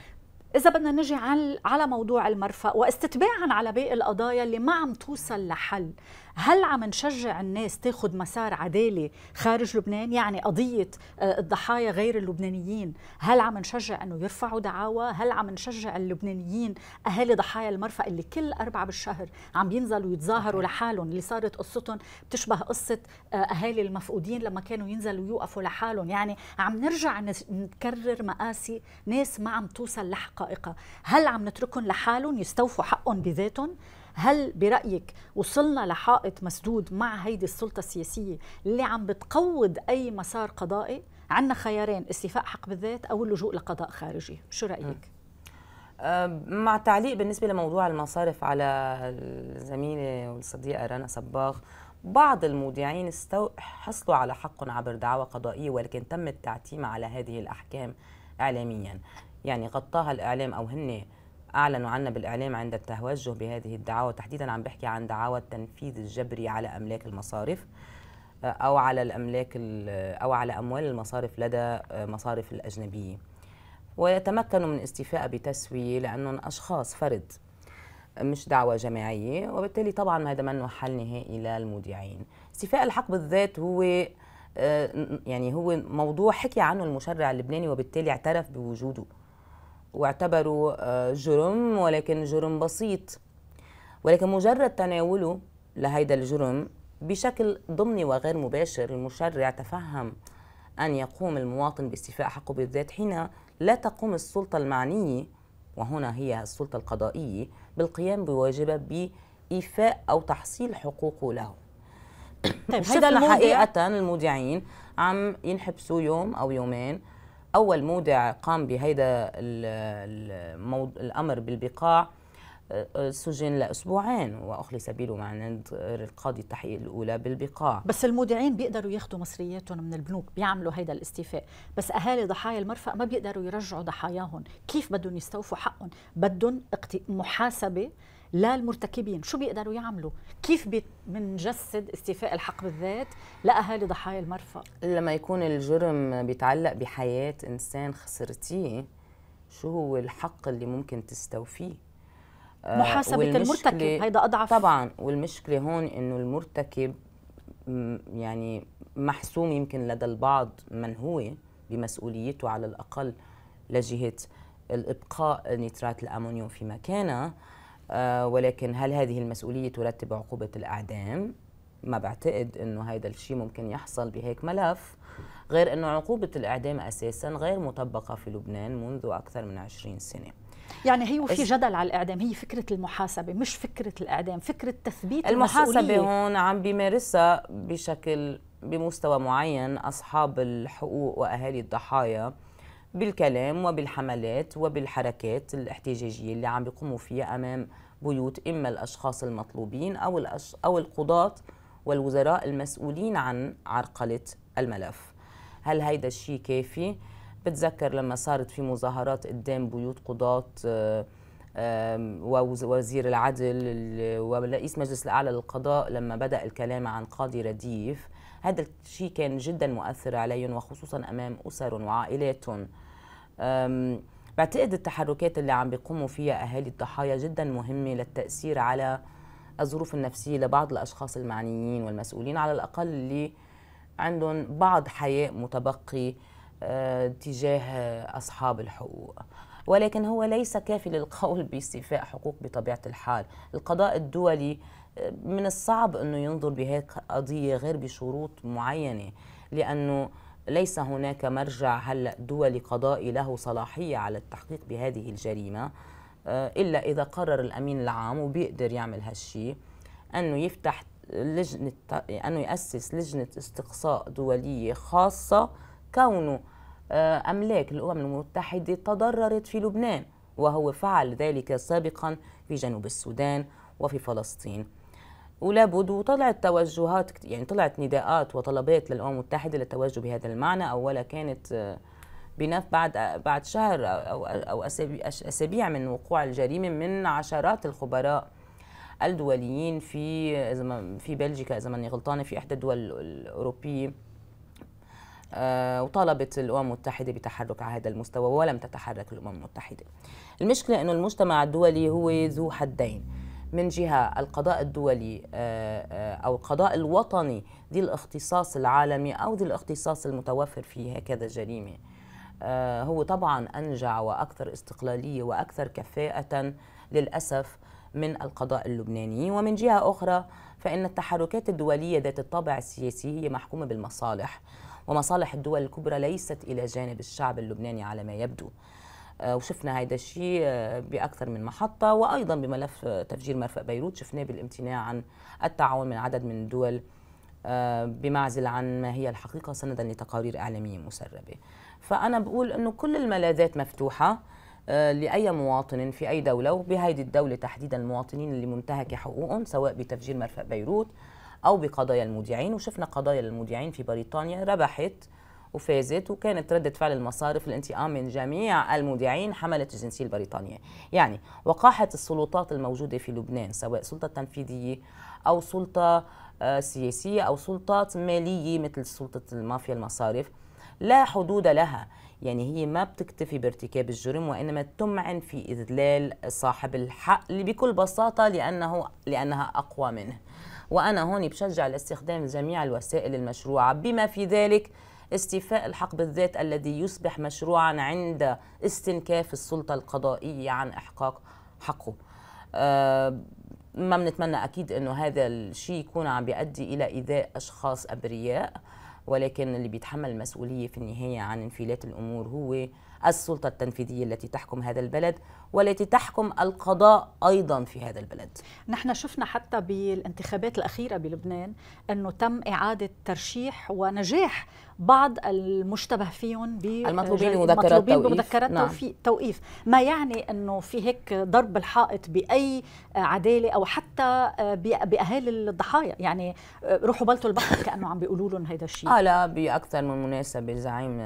إذا بدنا نجي على على موضوع المرفأ واستتباعا على باقي القضايا اللي ما عم توصل لحل هل عم نشجع الناس تاخذ مسار عدالة خارج لبنان؟ يعني قضية آه، الضحايا غير اللبنانيين. هل عم نشجع أنه يرفعوا دعاوى؟ هل عم نشجع اللبنانيين أهالي ضحايا المرفأ اللي كل أربعة بالشهر عم بينزلوا يتظاهروا لحالهم؟ اللي صارت قصتهم بتشبه قصة آه، أهالي المفقودين لما كانوا ينزلوا يوقفوا لحالهم. يعني عم نرجع نكرر مآسي ناس ما عم توصل لحقائقها. هل عم نتركهم لحالهم؟ يستوفوا حقهم بذاتهم؟ هل برأيك وصلنا لحائط مسدود مع هيدي السلطة السياسية اللي عم بتقوض أي مسار قضائي؟ عندنا خيارين استيفاء حق بالذات أو اللجوء لقضاء خارجي. شو رأيك؟ مع تعليق بالنسبة لموضوع المصارف على الزميلة والصديقة رنا صباغ بعض المودعين استو... حصلوا على حق عبر دعوى قضائية ولكن تم التعتيم على هذه الأحكام إعلاميا. يعني غطاها الإعلام أو هن أعلنوا عنا بالإعلام عند التوجه بهذه الدعاوى. تحديدا عم بحكي عن دعاوى التنفيذ الجبري على أملاك المصارف آه، أو على الأملاك أو على أموال المصارف لدى آه، مصارف الأجنبية. ويتمكنوا من استيفاء بتسوية لأنهم أشخاص فرد مش دعوة جماعية. وبالتالي طبعا هذا منه حل نهائي للمودعين. استيفاء الحق بالذات هو آه، يعني هو موضوع حكي عنه المشرع اللبناني وبالتالي اعترف بوجوده. واعتبروا آه، جرم ولكن جرم بسيط. ولكن مجرد تناوله لهيدا الجرم بشكل ضمني وغير مباشر المشرع تفهم أن يقوم المواطن باستيفاء حقه بالذات حين لا تقوم السلطة المعنية وهنا هي السلطة القضائية بالقيام بواجبها بإيفاء أو تحصيل حقوقه له. طيب هذا حقيقة المودعين عم ينحبسوا يوم أو يومين أول مودع قام بهيدا. الأمر بالبقاع آه، سجن لأسبوعين وأخلي سبيله مع عند القاضي التحقيق الأولى بالبقاع. بس المودعين بيقدروا ياخذوا مصرياتهم من البنوك بيعملوا هيدا الاستيفاء. بس أهالي ضحايا المرفأ ما بيقدروا يرجعوا ضحاياهم. كيف بدهم يستوفوا حقهم؟ بدهم محاسبة للمرتكبين شو بيقدروا يعملوا؟ كيف بنجسد استيفاء الحق بالذات؟ لاهالي ضحايا المرفأ. لما يكون الجرم بيتعلق بحياة إنسان خسرتيه شو هو الحق اللي ممكن تستوفيه؟ آه، محاسبة المرتكب هيدا أضعف. طبعا والمشكلة هون إنه المرتكب يعني محسوم يمكن لدى البعض من هو بمسؤوليته على الأقل لجهة الإبقاء نيترات الأمونيوم في مكانه. ولكن هل هذه المسؤولية ترتب عقوبة الإعدام؟ ما بعتقد إنه هذا الشيء ممكن يحصل بهيك ملف غير إنه عقوبة الإعدام أساسا غير مطبقة في لبنان منذ أكثر من 20 سنة يعني هي وفي جدل على الإعدام هي فكرة المحاسبة مش فكرة الإعدام فكرة تثبيت المحاسبة المسؤولية. هون عم بيمارسها بشكل بمستوى معين أصحاب الحقوق وأهالي الضحايا بالكلام وبالحملات وبالحركات الاحتجاجية اللي عم بيقوموا فيها أمام بيوت إما الأشخاص المطلوبين أو, الأش... أو القضاة والوزراء المسؤولين عن عرقلة الملف. هل هيدا الشيء كافي؟ بتذكر لما صارت في مظاهرات قدام بيوت قضاة ووزير العدل ورئيس مجلس الأعلى للقضاء لما بدأ الكلام عن قاضي رديف. هذا الشيء كان جدا مؤثر عليهم وخصوصا أمام أسر وعائلاتهم بعتقد التحركات اللي عم بيقوموا فيها أهالي الضحايا جدا مهمة للتأثير على الظروف النفسية لبعض الأشخاص المعنيين والمسؤولين على الأقل اللي عندهم بعض حياء متبقي أه، تجاه أصحاب الحقوق. ولكن هو ليس كافي للقول باستيفاء حقوق بطبيعة الحال. القضاء الدولي أه، من الصعب أنه ينظر بهيك قضية غير بشروط معينة لأنه ليس هناك مرجع هلا دولي قضائي له صلاحية على التحقيق بهذه الجريمة آه، إلا إذا قرر الأمين العام وبيقدر يعمل هالشيء انه يفتح لجنة انه يأسس لجنة استقصاء دولية خاصة كونه آه، أملاك الأمم المتحدة تضررت في لبنان وهو فعل ذلك سابقا في جنوب السودان وفي فلسطين. ولابد وطلعت توجهات يعني طلعت نداءات وطلبات للأمم المتحدة للتوجه بهذا المعنى أولا كانت آه، بنف بعد بعد شهر أو أو أسابيع من وقوع الجريمة من عشرات الخبراء الدوليين في اذا في بلجيكا إذا ماني غلطانة في إحدى الدول الأوروبية آه وطالبت الأمم المتحدة بتحرك على هذا المستوى ولم تتحرك الأمم المتحدة. المشكلة إنه المجتمع الدولي هو ذو حدين. من جهة القضاء الدولي آه، آه، أو القضاء الوطني ذي الاختصاص العالمي أو ذي الاختصاص المتوفر في هكذا جريمة. آه، هو طبعا أنجع وأكثر استقلالية وأكثر كفاءة للأسف من القضاء اللبناني. ومن جهة أخرى فإن التحركات الدولية ذات الطابع السياسي هي محكومة بالمصالح ومصالح الدول الكبرى ليست إلى جانب الشعب اللبناني على ما يبدو. وشفنا هذا الشيء آه، بأكثر من محطة وأيضا بملف تفجير مرفأ بيروت شفناه بالامتناع عن التعاون من عدد من الدول بمعزل عن ما هي الحقيقة سندا لتقارير إعلامية مسربة. فأنا بقول إنه كل الملاذات مفتوحة آه، لأي مواطن في أي دولة وبهيدي الدولة تحديدا المواطنين اللي منتهكه حقوقهم سواء بتفجير مرفأ بيروت أو بقضايا المودعين. وشفنا قضايا المودعين في بريطانيا ربحت وفازت وكانت ردة فعل المصارف الانتقام من جميع المودعين حملت الجنسية البريطانية. يعني وقاحة السلطات الموجودة في لبنان سواء سلطة تنفيذية أو سلطة آه، سياسية أو سلطات مالية مثل سلطة المافيا المصارف لا حدود لها. يعني هي ما بتكتفي بارتكاب الجرم وإنما تمعن في إذلال صاحب الحق اللي بكل بساطة لأنه لأنها أقوى منه. وأنا هون بشجع لاستخدام جميع الوسائل المشروعة. بما في ذلك استيفاء الحق بالذات الذي يصبح مشروعا عند استنكاف السلطة القضائية عن إحقاق حقه. أه ما بنتمنى أكيد إنه هذا الشيء يكون عم بيؤدي إلى إيذاء أشخاص أبرياء ولكن اللي بيتحمل المسؤوليه في النهاية عن انفلات الأمور هو السلطة التنفيذية التي تحكم هذا البلد والتي تحكم القضاء أيضا في هذا البلد. نحن شفنا حتى بالانتخابات الأخيرة بلبنان أنه تم إعادة ترشيح ونجاح بعض المشتبه فيهم المطلوبين بمذكرات توقيف, بمذكرات نعم. توقيف ما يعني أنه في هيك ضرب الحائط بأي عدالة أو حتى بأهالي الضحايا يعني روحوا بلطوا البحر كأنه عم بيقولوا لهم هيدا الشيء آه لا بأكثر من مناسبة الزعيم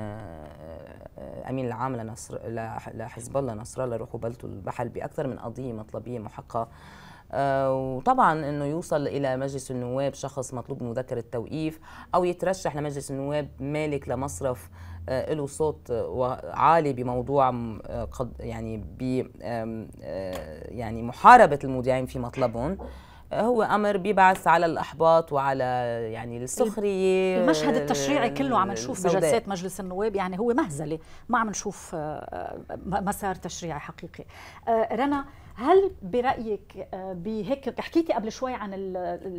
أمين العام لنصر لحزب الله نصر الله روحوا بلطوا البحر بأكثر من قضية مطلبية محقة. آه، وطبعا إنه يوصل إلى مجلس النواب شخص مطلوب مذكره توقيف أو يترشح لمجلس النواب مالك لمصرف آه، له صوت عالي بموضوع آه، قد يعني ب يعني محاربة المودعين في مطلبهم. هو أمر بيبعث على الأحباط وعلى يعني السخرية المشهد التشريعي كله عم نشوف بجلسات مجلس النواب يعني هو مهزلة. ما عم نشوف مسار تشريعي حقيقي. رنا هل برأيك آه، بهيك حكيتي قبل شوي عن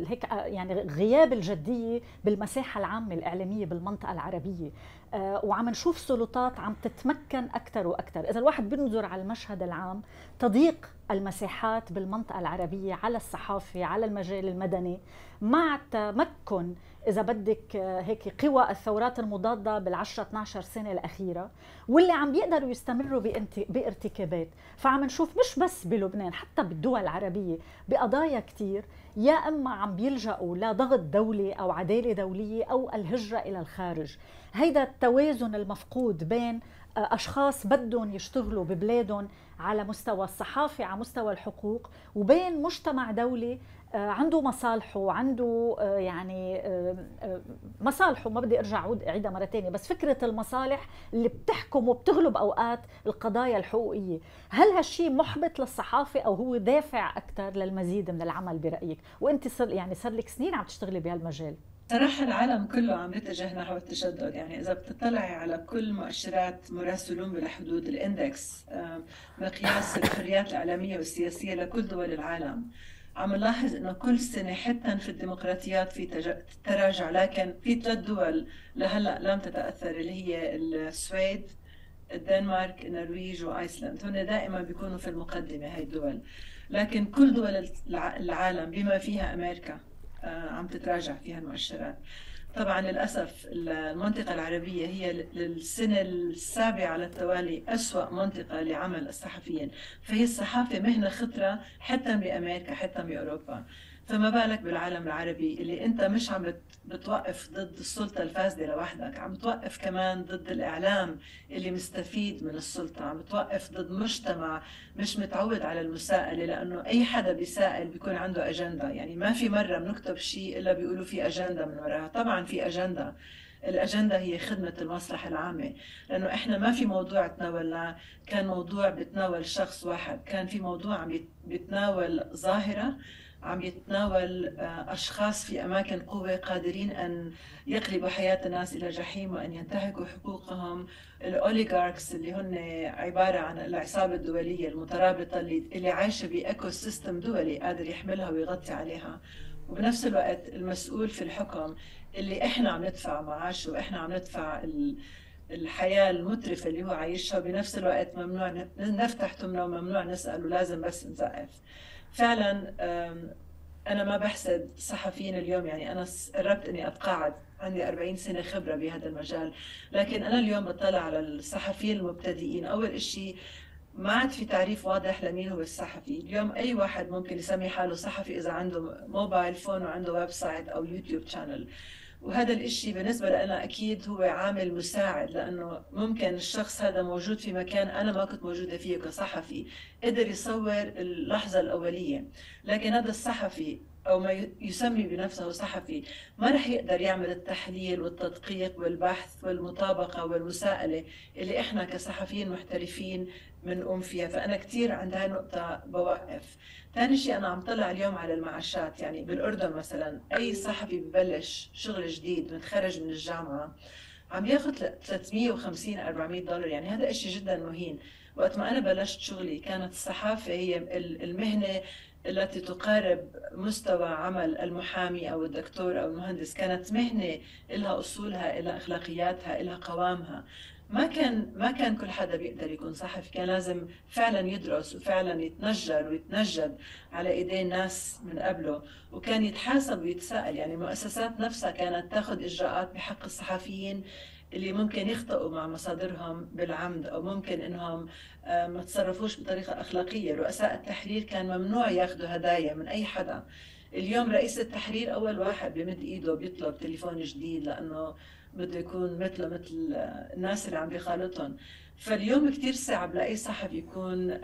هيك آه، يعني غياب الجدية بالمساحة العامة الإعلامية بالمنطقة العربية آه، وعم نشوف سلطات عم تتمكن أكثر وأكثر. إذا الواحد بينظر على المشهد العام تضييق المساحات بالمنطقة العربية على الصحافة على المجال المدني مع تمكن إذا بدك هيك قوى الثورات المضادة بال10 12 سنة الأخيرة واللي عم بيقدروا يستمروا بارتكابات. فعم نشوف مش بس بلبنان حتى بالدول العربية بقضايا كثير يا إما عم بيلجأوا لضغط دولي أو عدالة دولية أو الهجرة إلى الخارج. هيدا التوازن المفقود بين أشخاص بدهم يشتغلوا ببلادهم على مستوى الصحافة على مستوى الحقوق وبين مجتمع دولي آه، عنده مصالحه وعنده آه، يعني آه، مصالحه ما بدي أرجع أعيدها مرة ثانية بس فكرة المصالح اللي بتحكم وبتغلب أوقات القضايا الحقوقية. هل هالشيء محبط للصحافة أو هو دافع أكثر للمزيد من العمل برأيك؟ وأنت صار يعني صار لك سنين عم تشتغلي بهالمجال. صراحة العالم كله عم يتجه نحو التشدد. يعني إذا بتطلعي على كل مؤشرات مراسلون بلا حدود الإندكس مقياس الحريات الإعلامية والسياسية لكل دول العالم عم نلاحظ إنه كل سنة حتى في الديمقراطيات في تراجع لكن في ثلاث دول لهلأ لم تتأثر اللي هي السويد الدنمارك النرويج وايسلند هن دائما بيكونوا في المقدمة هاي الدول. لكن كل دول العالم بما فيها أمريكا آه، عم تتراجع فيها المؤشرات. طبعا للأسف المنطقة العربية هي للسنة السابعة على التوالي أسوأ منطقة لعمل الصحفيين فهي الصحافة مهنة خطرة حتى بأمريكا حتى بأوروبا فما بالك بالعالم العربي اللي انت مش عم بتوقف ضد السلطة الفاسدة لوحدك عم بتوقف كمان ضد الإعلام اللي مستفيد من السلطة عم بتوقف ضد مجتمع مش متعود على المساءلة لأنه أي حدا بيسائل بيكون عنده أجندة. يعني ما في مرة بنكتب شيء إلا بيقولوا في أجندة من وراها. طبعا في أجندة. الأجندة هي خدمة المصلحة العامة. لأنه إحنا ما في موضوع تناولناه. كان موضوع بتناول شخص واحد. كان في موضوع عم بيتناول ظاهرة. عم يتناول آه، أشخاص في أماكن قوة قادرين أن يقلبوا حياة الناس إلى جحيم وأن ينتهكوا حقوقهم. ال oligarchs اللي هن عبارة عن العصابة الدولية المترابطة اللي, اللي عايشة ب ecosystem دولي قادر يحميها ويغطي عليها. وبنفس الوقت المسؤول في الحكم اللي إحنا عم ندفع معاشه وإحنا عم ندفع الحياة المترفة اللي هو عايشها. بنفس الوقت ممنوع نفتح تمنا وممنوع نسأل ولازم بس نزقف. فعلا أنا ما بحسد الصحفيين اليوم يعني أنا قربت إني أتقاعد عندي 40 سنة خبرة بهذا المجال. لكن أنا اليوم بطلع على الصحفيين المبتدئين. أول شيء ما عاد في تعريف واضح لمين هو الصحفي. اليوم أي واحد ممكن يسمي حاله صحفي إذا عنده mobile phone وعنده website أو YouTube channel وهذا الإشي بالنسبة لنا أكيد هو عامل مساعد لأنه ممكن الشخص هذا موجود في مكان أنا ما كنت موجودة فيه كصحفي قدر يصور اللحظة الأولية. لكن هذا الصحفي أو ما يسمي بنفسه صحفي ما رح يقدر يعمل التحليل والتدقيق والبحث والمطابقة والمساءلة اللي إحنا كصحفيين محترفين بنقوم فيها. فأنا كثير عند هاي النقطة بوقف. ثاني شيء أنا عم طلع اليوم على المعاشات يعني بالأردن مثلا أي صحفي ببلش شغل جديد متخرج من الجامعة عم ياخذ 350 400 دولار. يعني هذا شيء جدا مهين. وقت ما أنا بلشت شغلي كانت الصحافة هي المهنة التي تقارب مستوى عمل المحامي أو الدكتور أو المهندس. كانت مهنة لها أصولها لها أخلاقياتها لها قوامها. ما كان ما كان كل حدا بيقدر يكون صحفي. كان لازم فعلا يدرس وفعلا يتنجر ويتنجد على إيدين ناس من قبله وكان يتحاسب ويتساءل. يعني المؤسسات نفسها كانت تاخذ إجراءات بحق الصحفيين اللي ممكن يخطئوا مع مصادرهم بالعمد أو ممكن إنهم آه، ما تصرفوش بطريقة أخلاقية. رؤساء التحرير كان ممنوع ياخذوا هدايا من أي حدا. اليوم رئيس التحرير أول واحد بمد إيده بيطلب تليفون جديد لأنه بده يكون مثله مثل الناس اللي عم بيخالطهم. فاليوم كثير صعب لأي صحفي يكون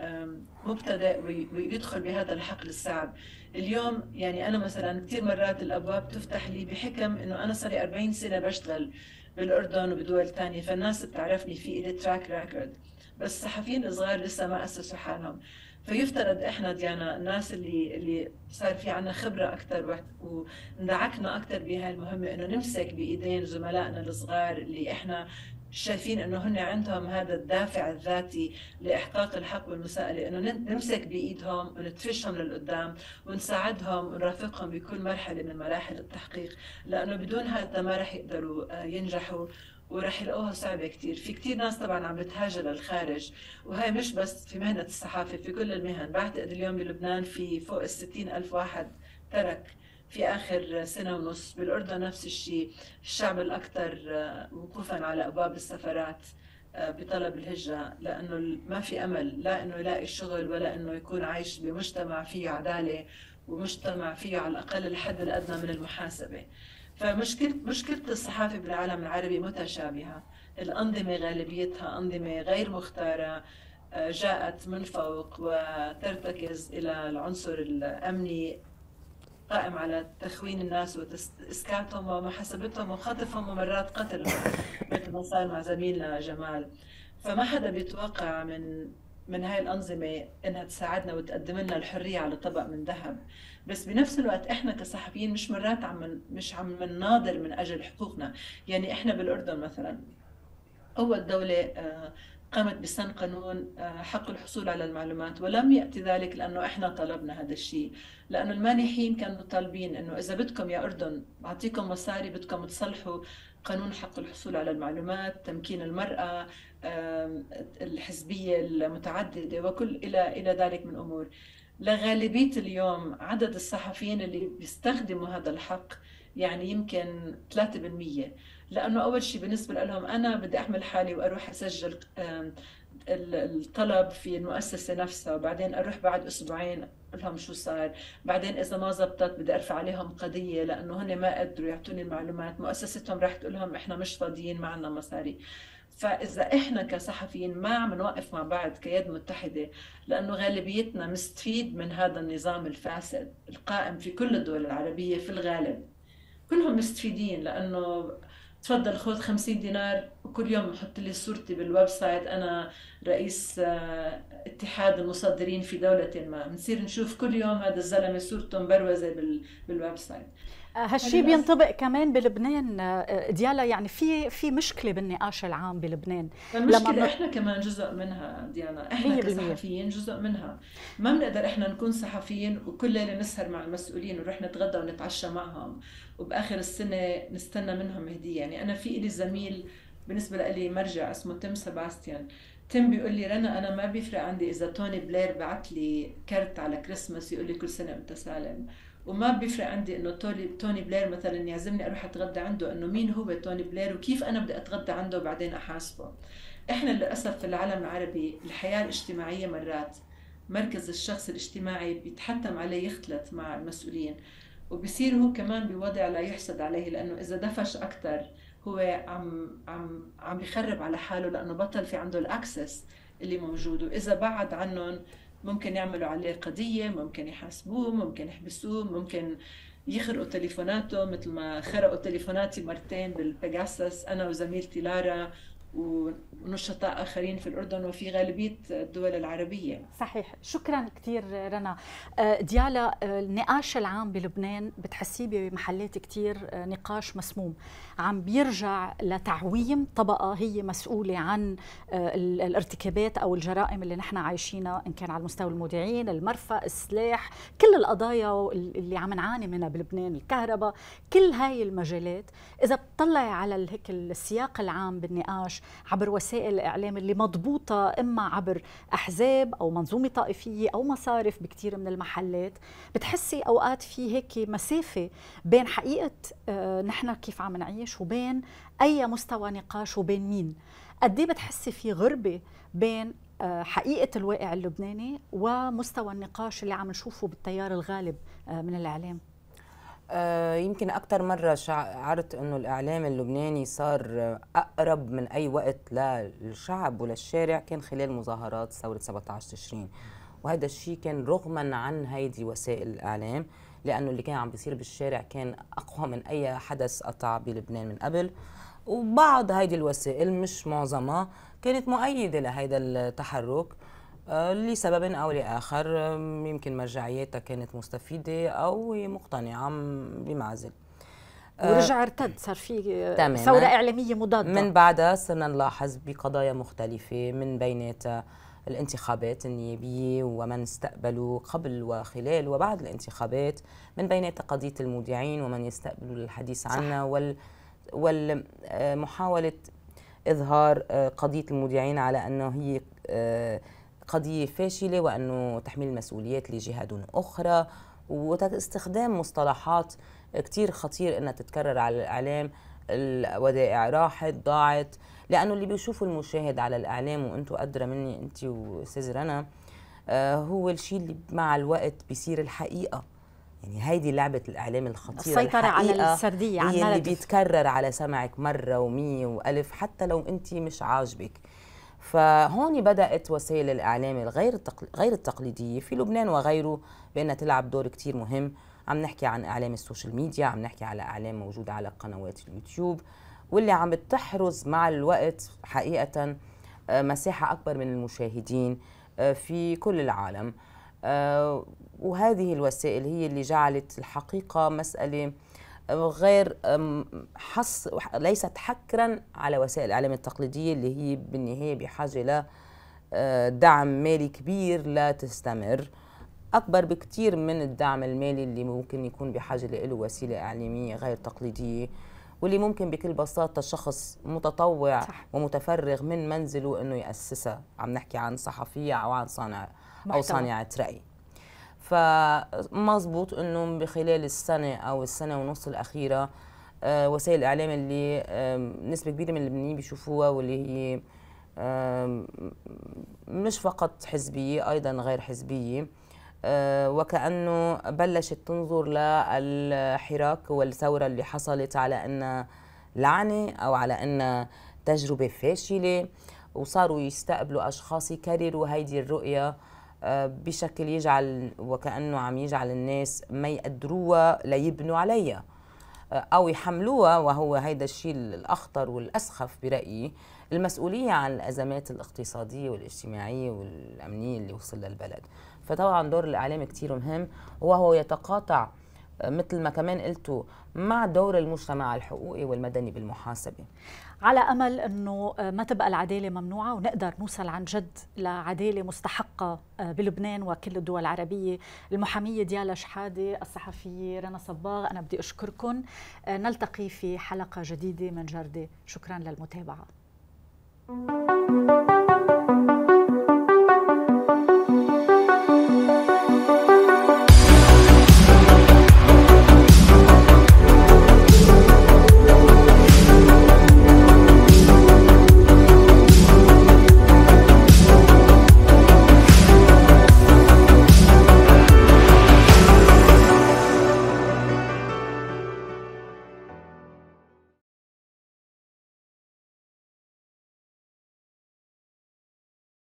مبتدئ ويدخل بهذا الحقل الصعب. اليوم يعني أنا مثلا كثير مرات الأبواب تفتح لي بحكم إنه أنا صار لي 40 سنة بشتغل بالأردن وبدول ثانية فالناس بتعرفني في لي track record بس الصحفيين الصغار لسه ما أسسوا حالهم. فيفترض إحنا ديالا الناس اللي اللي صار في عنا خبرة أكثر واندعكنا أكثر بهاي المهمة إنه نمسك بإيدين زملائنا الصغار اللي إحنا شايفين إنه هن عندهم هذا الدافع الذاتي لإحقاق الحق والمساءلة إنه نمسك بإيدهم وندفشهم للقدام ونساعدهم ونرافقهم بكل مرحلة من مراحل التحقيق لأنه بدون هذا ما رح يقدروا آه، ينجحوا. ورح يلاقوها صعبة كتير. في كتير ناس طبعا عم بتهاجر للخارج وهي مش بس في مهنة الصحافة في كل المهن. بعتقد اليوم بلبنان في فوق الستين ألف واحد ترك في آخر سنة ونص. بالأردن نفس الشيء. الشعب الأكثر آه، وقوفا على أبواب السفرات آه، بطلب الهجرة لأنه ما في أمل. لا أنه يلاقي شغل ولا أنه يكون عايش بمجتمع فيه عدالة ومجتمع فيه على الأقل الحد الأدنى من المحاسبة. فمشكلة مشكلة الصحافة بالعالم العربي متشابهة. الأنظمة غالبيتها أنظمة غير مختارة آه، جاءت من فوق وترتكز إلى العنصر الأمني قائم على تخوين الناس وإسكاتهم ومحاسبتهم وخطفهم ومرات قتلهم. مثل ما صار مع زميلنا جمال. فما حدا بيتوقع من من هاي الأنظمة إنها تساعدنا وتقدم لنا الحرية على طبق من ذهب. بس بنفس الوقت إحنا كصحفيين مش مرات عم مش عم نناضل من أجل حقوقنا. يعني إحنا بالأردن مثلا أول دولة آه، قامت بسن قانون آه، حق الحصول على المعلومات ولم يأتي ذلك لأنه إحنا طلبنا هذا الشيء. لأنه المانحين كانوا طالبين إنه إذا بدكم يا أردن بعطيكم مصاري بدكم تصلحوا قانون حق الحصول على المعلومات تمكين المرأة الحزبية المتعددة وكل إلى إلى ذلك من أمور. لغالبية اليوم عدد الصحفيين اللي بيستخدموا هذا الحق يعني يمكن 3% لأنه أول شيء بالنسبة لهم أنا بدي أحمل حالي وأروح أسجل الطلب في المؤسسة نفسها وبعدين أروح بعد أسبوعين لهم شو صار. بعدين إذا ما زبطت بدي أرفع عليهم قضية لأنه هن ما قدروا يعطوني المعلومات. مؤسستهم راح تقول لهم إحنا مش فاضيين ما عندنا مصاري. فإذا إحنا كصحفيين ما عم نوقف مع بعض كيد متحدة لأنه غالبيتنا مستفيد من هذا النظام الفاسد القائم في كل الدول العربية في الغالب. كلهم مستفيدين لأنه تفضل خذ 50 دينار وكل يوم حط لي صورتي بال website. أنا رئيس آه، اتحاد المصدرين في دولة ما. بنصير نشوف كل يوم هذا الزلمة صورته مبروزة بال website. هالشيء بينطبق كمان بلبنان آه، ديالا يعني في في مشكلة بالنقاش العام بلبنان. المشكلة لما إحنا كمان جزء منها ديالا إحنا كصحفيين جزء منها. ما بنقدر إحنا نكون صحفيين وكل ليله نسهر مع المسؤولين ونروح نتغدى ونتعشى معهم وبآخر السنة نستنى منهم هدية. يعني أنا في لي زميل بالنسبة لي مرجع اسمه تيم سباستيان. تيم بيقول لي رنا أنا ما بيفرق عندي إذا توني بلير بعت لي كرت على كريسماس يقول لي كل سنة وانت سالم. وما بيفرق عندي إنه توني بلير مثلا يعزمني أروح أتغدى عنده إنه مين هو توني بلير وكيف أنا بدي أتغدى عنده وبعدين أحاسبه. إحنا للأسف في العالم العربي الحياة الاجتماعية مرات مركز الشخص الاجتماعي بيتحتم عليه يختلط مع المسؤولين وبصير هو كمان بوضع لا يحسد عليه لأنه إذا دفش أكثر هو عم عم عم بيخرب على حاله لأنه بطل في عنده ال access اللي موجود وإذا بعد عنهم ممكن يعملوا عليه قضية ممكن يحاسبوه ممكن يحبسوه ممكن يخرقوا تليفوناته مثل ما خرقوا تليفوناتي مرتين بالبيجاسس أنا وزميلتي لارا ونشطاء آخرين في الأردن وفي غالبية الدول العربية. صحيح. شكرا كثير رنا. آه، ديالا آه، النقاش العام بلبنان بتحسيه بمحلات كثير آه، نقاش مسموم. عم بيرجع لتعويم طبقة هي مسؤولة عن الارتكابات أو الجرائم اللي نحن عايشينها إن كان على مستوى المودعين المرفأ السلاح كل القضايا اللي عم نعاني منها بلبنان الكهرباء كل هاي المجالات. إذا بتطلع على هيك السياق العام بالنقاش عبر وسائل الاعلام اللي مضبوطة إما عبر أحزاب أو منظومة طائفية أو مصارف بكثير من المحلات. بتحسي أوقات في هيك مسافة بين حقيقة آه، نحن كيف عم نعيش وبين أي مستوى نقاش وبين مين. قد إيه بتحسي في غربة بين آه، حقيقة الواقع اللبناني ومستوى النقاش اللي عم نشوفه بالتيار الغالب آه، من الإعلام؟ آه، يمكن أكثر مرة شعرت أنه الإعلام اللبناني صار أقرب من أي وقت للشعب وللشارع كان خلال مظاهرات ثورة 17 تشرين. وهذا الشيء كان رغما عن هيدي وسائل الإعلام لأنه اللي كان عم بيصير بالشارع كان أقوى من أي حدث قطع بلبنان من قبل. وبعض هيدي الوسائل مش معظمها كانت مؤيدة لهيدا التحرك. لسبب أو لآخر يمكن مرجعيتها كانت مستفيدة أو مقتنعة بمعزل. آه، ورجع ارتد صار في ثورة إعلامية مضادة. من بعدها صرنا نلاحظ بقضايا مختلفة من بيناتها الانتخابات النيابية ومن استقبلوا قبل وخلال وبعد الانتخابات من بيناتها قضية المودعين ومن يستقبلوا للحديث عنها وال والمحاولة إظهار آه، قضية المودعين على أنه هي قضية فاشلة وأنه تحميل المسؤوليات لجهات أخرى واستخدام مصطلحات كتير خطير أنها تتكرر على الإعلام. الودائع راحت ضاعت. لأنه اللي بيشوفوا المشاهد على الإعلام وأنتم أدرى مني أنت وأستاذ رنا آه، هو الشيء اللي مع الوقت بيصير الحقيقة. يعني هيدي لعبة الإعلام الخطيرة. السيطرة على السردية هي اللي بتتكرر على سمعك مرة ومية وألف حتى لو أنت مش عاجبك. فهون بدأت وسائل الإعلام الغير غير التقليدية في لبنان وغيره بأنها تلعب دور كتير مهم. عم نحكي عن إعلام ال social media عم نحكي على إعلام موجود على قنوات اليوتيوب واللي عم بتحرز مع الوقت حقيقة آه، مساحة أكبر من المشاهدين آه، في كل العالم. آه، وهذه الوسائل هي اللي جعلت الحقيقة مسألة غير حص ليست حكرا على وسائل الإعلام التقليدية اللي هي بالنهاية بحاجة ل آه، دعم مالي كبير لا تستمر. أكبر بكثير من الدعم المالي اللي ممكن يكون بحاجة له وسيلة إعلامية غير تقليدية واللي ممكن بكل بساطة شخص متطوع صح. ومتفرغ من منزله إنه يأسسها. عم نحكي عن صحفية أو عن صانع أو صانعة رأي. فمظبوط إنه بخلال السنة أو السنة ونص الأخيرة آه، وسائل الإعلام اللي نسبة كبيرة من اللبنانيين بيشوفوها واللي هي مش فقط حزبية أيضا غير حزبية. آه، وكأنه بلشت تنظر للحراك والثورة اللي حصلت على انها لعنة أو على انها تجربة فاشلة وصاروا يستقبلوا أشخاص يكرروا هيدي الرؤية بشكل يجعل وكأنه عم يجعل الناس ما يقدروها ليبنوا عليها. أو يحملوها وهو هيدا الشيء الأخطر والأسخف برأيي المسؤولية عن الأزمات الاقتصادية والاجتماعية والأمنية اللي وصل للبلد فطبعا دور الإعلام كتير مهم وهو يتقاطع مثل ما كمان قلتوا مع دور المجتمع الحقوقي والمدني بالمحاسبة. على أمل أنه ما تبقى العدالة ممنوعة ونقدر نوصل عن جد لعدالة مستحقة بلبنان وكل الدول العربية. المحامية ديالا شحادة الصحفية رنا صباغ أنا بدي اشكركم نلتقي في حلقة جديدة من جردة. شكرا للمتابعة.